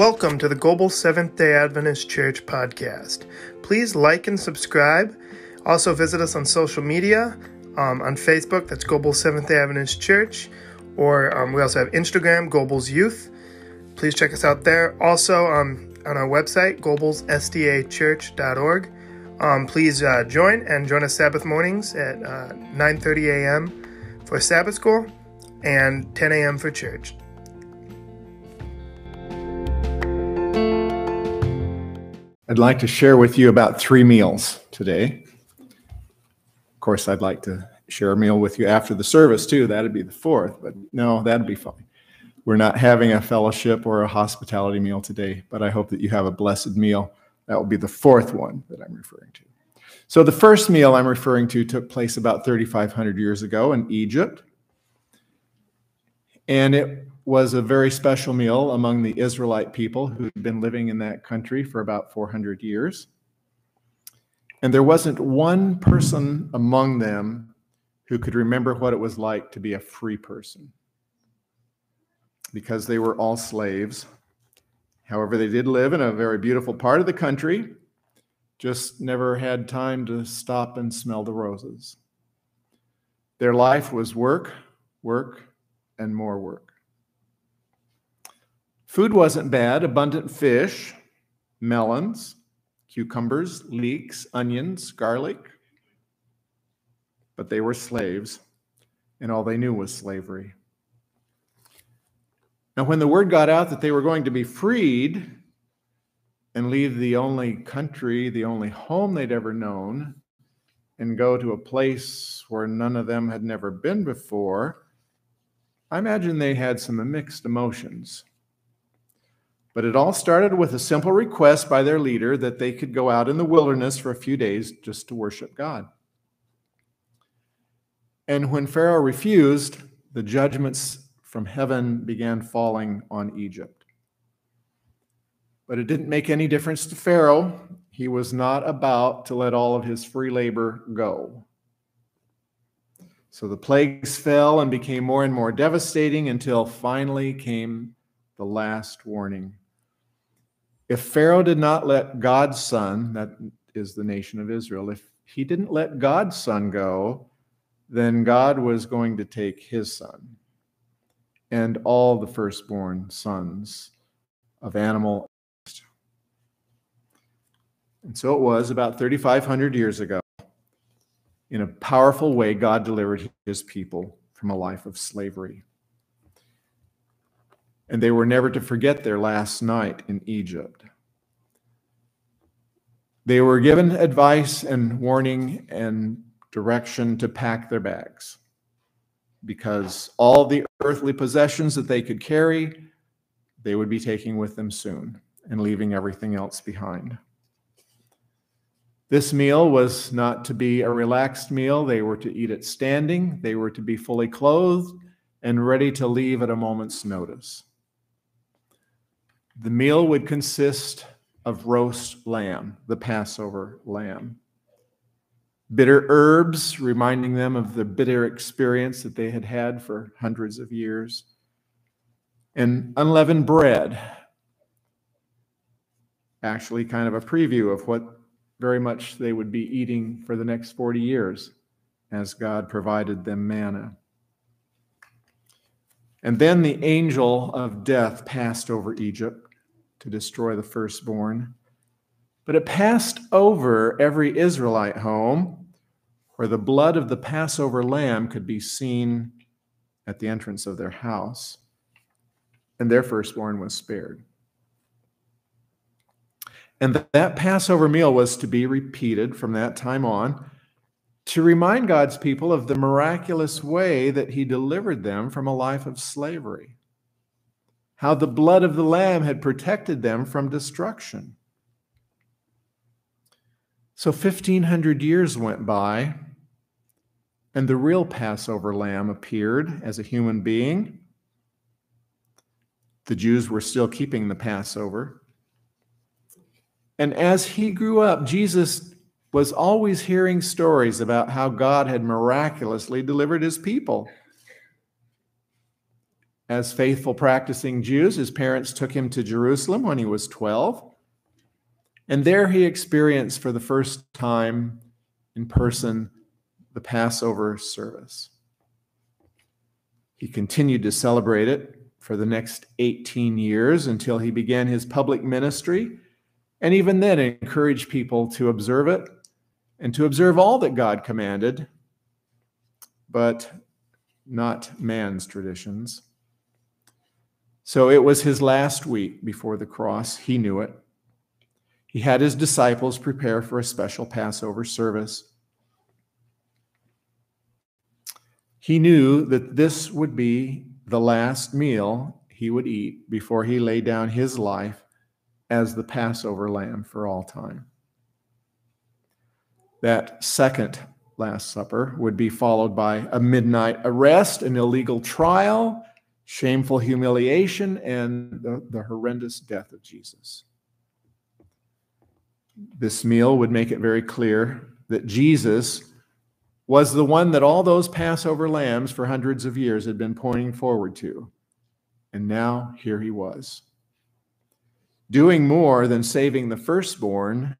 Welcome to the Global Seventh day Adventist Church podcast. Please like and subscribe. Also, visit us on social media um, on Facebook, that's Global Seventh day Adventist Church, or um, we also have Instagram, Global's Youth. Please check us out there. Also, um, on our website, globalsdachurch.org. Um, please uh, join and join us Sabbath mornings at uh, 9:30 a.m. for Sabbath school and 10 a.m. for church. I'd like to share with you about three meals today. Of course, I'd like to share a meal with you after the service too. That'd be the fourth, but no, that'd be fine. We're not having a fellowship or a hospitality meal today, but I hope that you have a blessed meal. That will be the fourth one that I'm referring to. So, the first meal I'm referring to took place about 3,500 years ago in Egypt. And it was a very special meal among the Israelite people who'd been living in that country for about 400 years. And there wasn't one person among them who could remember what it was like to be a free person because they were all slaves. However, they did live in a very beautiful part of the country, just never had time to stop and smell the roses. Their life was work, work, and more work. Food wasn't bad abundant fish, melons, cucumbers, leeks, onions, garlic. But they were slaves, and all they knew was slavery. Now, when the word got out that they were going to be freed and leave the only country, the only home they'd ever known, and go to a place where none of them had never been before, I imagine they had some mixed emotions. But it all started with a simple request by their leader that they could go out in the wilderness for a few days just to worship God. And when Pharaoh refused, the judgments from heaven began falling on Egypt. But it didn't make any difference to Pharaoh. He was not about to let all of his free labor go. So the plagues fell and became more and more devastating until finally came the last warning if Pharaoh did not let God's son, that is the nation of Israel, if he didn't let God's son go, then God was going to take his son and all the firstborn sons of animal. And so it was about 3,500 years ago. In a powerful way, God delivered his people from a life of slavery and they were never to forget their last night in Egypt. They were given advice and warning and direction to pack their bags because all the earthly possessions that they could carry, they would be taking with them soon and leaving everything else behind. This meal was not to be a relaxed meal. They were to eat it standing, they were to be fully clothed and ready to leave at a moment's notice. The meal would consist of roast lamb, the Passover lamb. Bitter herbs, reminding them of the bitter experience that they had had for hundreds of years. And unleavened bread, actually, kind of a preview of what very much they would be eating for the next 40 years as God provided them manna. And then the angel of death passed over Egypt to destroy the firstborn. But it passed over every Israelite home where the blood of the Passover lamb could be seen at the entrance of their house, and their firstborn was spared. And that Passover meal was to be repeated from that time on to remind God's people of the miraculous way that He delivered them from a life of slavery how the blood of the Lamb had protected them from destruction. So 1,500 years went by, and the real Passover lamb appeared as a human being. The Jews were still keeping the Passover. And as he grew up, Jesus was always hearing stories about how God had miraculously delivered his people. As faithful practicing Jews, his parents took him to Jerusalem when he was 12. And there he experienced for the first time in person the Passover service. He continued to celebrate it for the next 18 years until he began his public ministry, and even then encouraged people to observe it and to observe all that God commanded, but not man's traditions. So it was his last week before the cross. He knew it. He had his disciples prepare for a special Passover service. He knew that this would be the last meal he would eat before he laid down his life as the Passover lamb for all time. That second Last Supper would be followed by a midnight arrest, an illegal trial, shameful humiliation, and the, the horrendous death of Jesus. This meal would make it very clear that Jesus was the one that all those Passover lambs for hundreds of years had been pointing forward to. And now here he was. Doing more than saving the firstborn,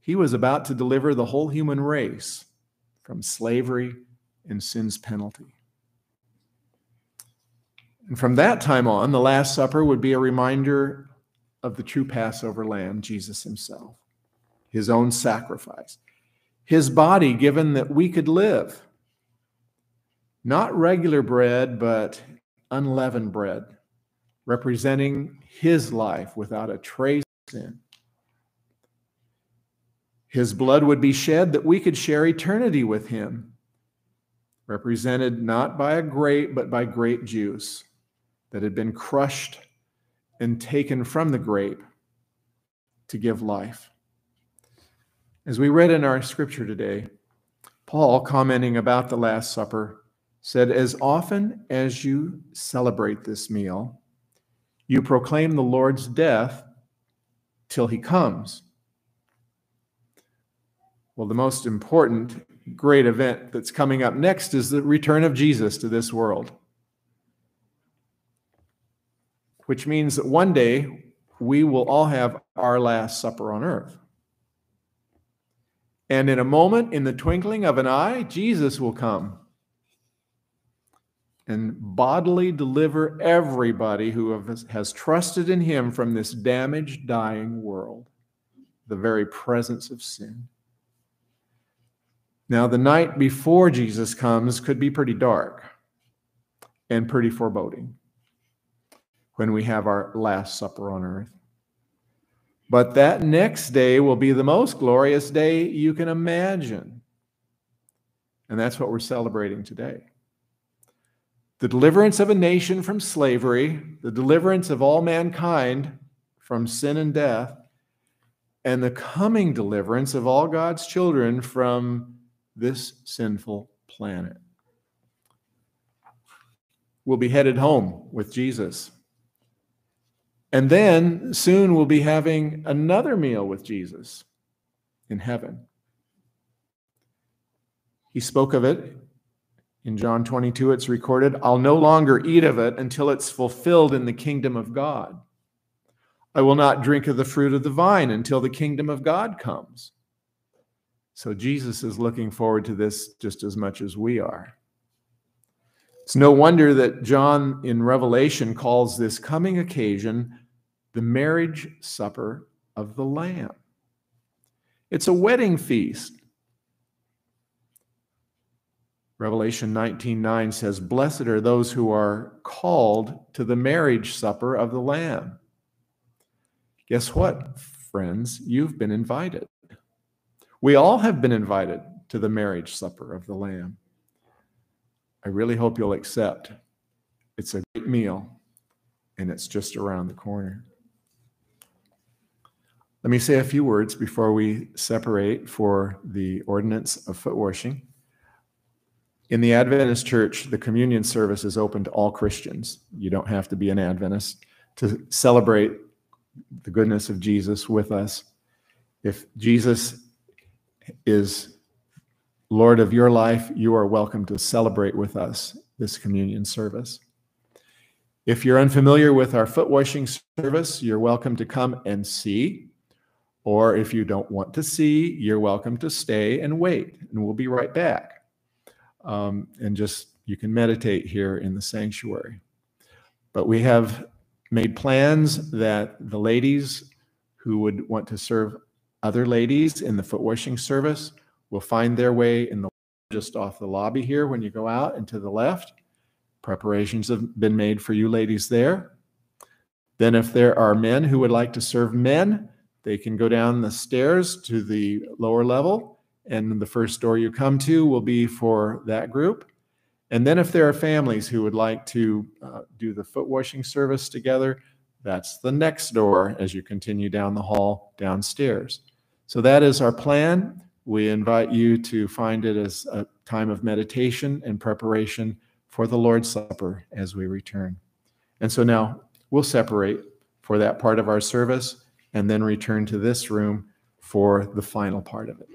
he was about to deliver the whole human race from slavery and sin's penalty. And from that time on, the Last Supper would be a reminder of the true Passover lamb, Jesus himself, his own sacrifice his body given that we could live. Not regular bread, but unleavened bread, representing his life without a trace of sin. His blood would be shed that we could share eternity with him, represented not by a grape, but by grape juice that had been crushed and taken from the grape to give life. As we read in our scripture today, Paul, commenting about the Last Supper, said, As often as you celebrate this meal, you proclaim the Lord's death till he comes. Well, the most important great event that's coming up next is the return of Jesus to this world, which means that one day we will all have our Last Supper on earth. And in a moment, in the twinkling of an eye, Jesus will come and bodily deliver everybody who has trusted in him from this damaged, dying world, the very presence of sin. Now, the night before Jesus comes could be pretty dark and pretty foreboding when we have our Last Supper on earth. But that next day will be the most glorious day you can imagine. And that's what we're celebrating today. The deliverance of a nation from slavery, the deliverance of all mankind from sin and death, and the coming deliverance of all God's children from this sinful planet. We'll be headed home with Jesus. And then soon we'll be having another meal with Jesus in heaven. He spoke of it in John 22. It's recorded I'll no longer eat of it until it's fulfilled in the kingdom of God. I will not drink of the fruit of the vine until the kingdom of God comes. So Jesus is looking forward to this just as much as we are. It's no wonder that John in Revelation calls this coming occasion the marriage supper of the Lamb. It's a wedding feast. Revelation 19:9 says, "Blessed are those who are called to the marriage supper of the Lamb." Guess what, friends? You've been invited. We all have been invited to the marriage supper of the Lamb. I really hope you'll accept. It's a great meal, and it's just around the corner. Let me say a few words before we separate for the ordinance of foot washing. In the Adventist church, the communion service is open to all Christians. You don't have to be an Adventist to celebrate the goodness of Jesus with us. If Jesus is Lord of your life, you are welcome to celebrate with us this communion service. If you're unfamiliar with our foot washing service, you're welcome to come and see. Or if you don't want to see, you're welcome to stay and wait, and we'll be right back. Um, and just you can meditate here in the sanctuary. But we have made plans that the ladies who would want to serve other ladies in the foot washing service will find their way in the just off the lobby here when you go out and to the left. Preparations have been made for you ladies there. Then, if there are men who would like to serve men, they can go down the stairs to the lower level, and the first door you come to will be for that group. And then, if there are families who would like to uh, do the foot washing service together, that's the next door as you continue down the hall downstairs. So, that is our plan. We invite you to find it as a time of meditation and preparation for the Lord's Supper as we return. And so now we'll separate for that part of our service and then return to this room for the final part of it.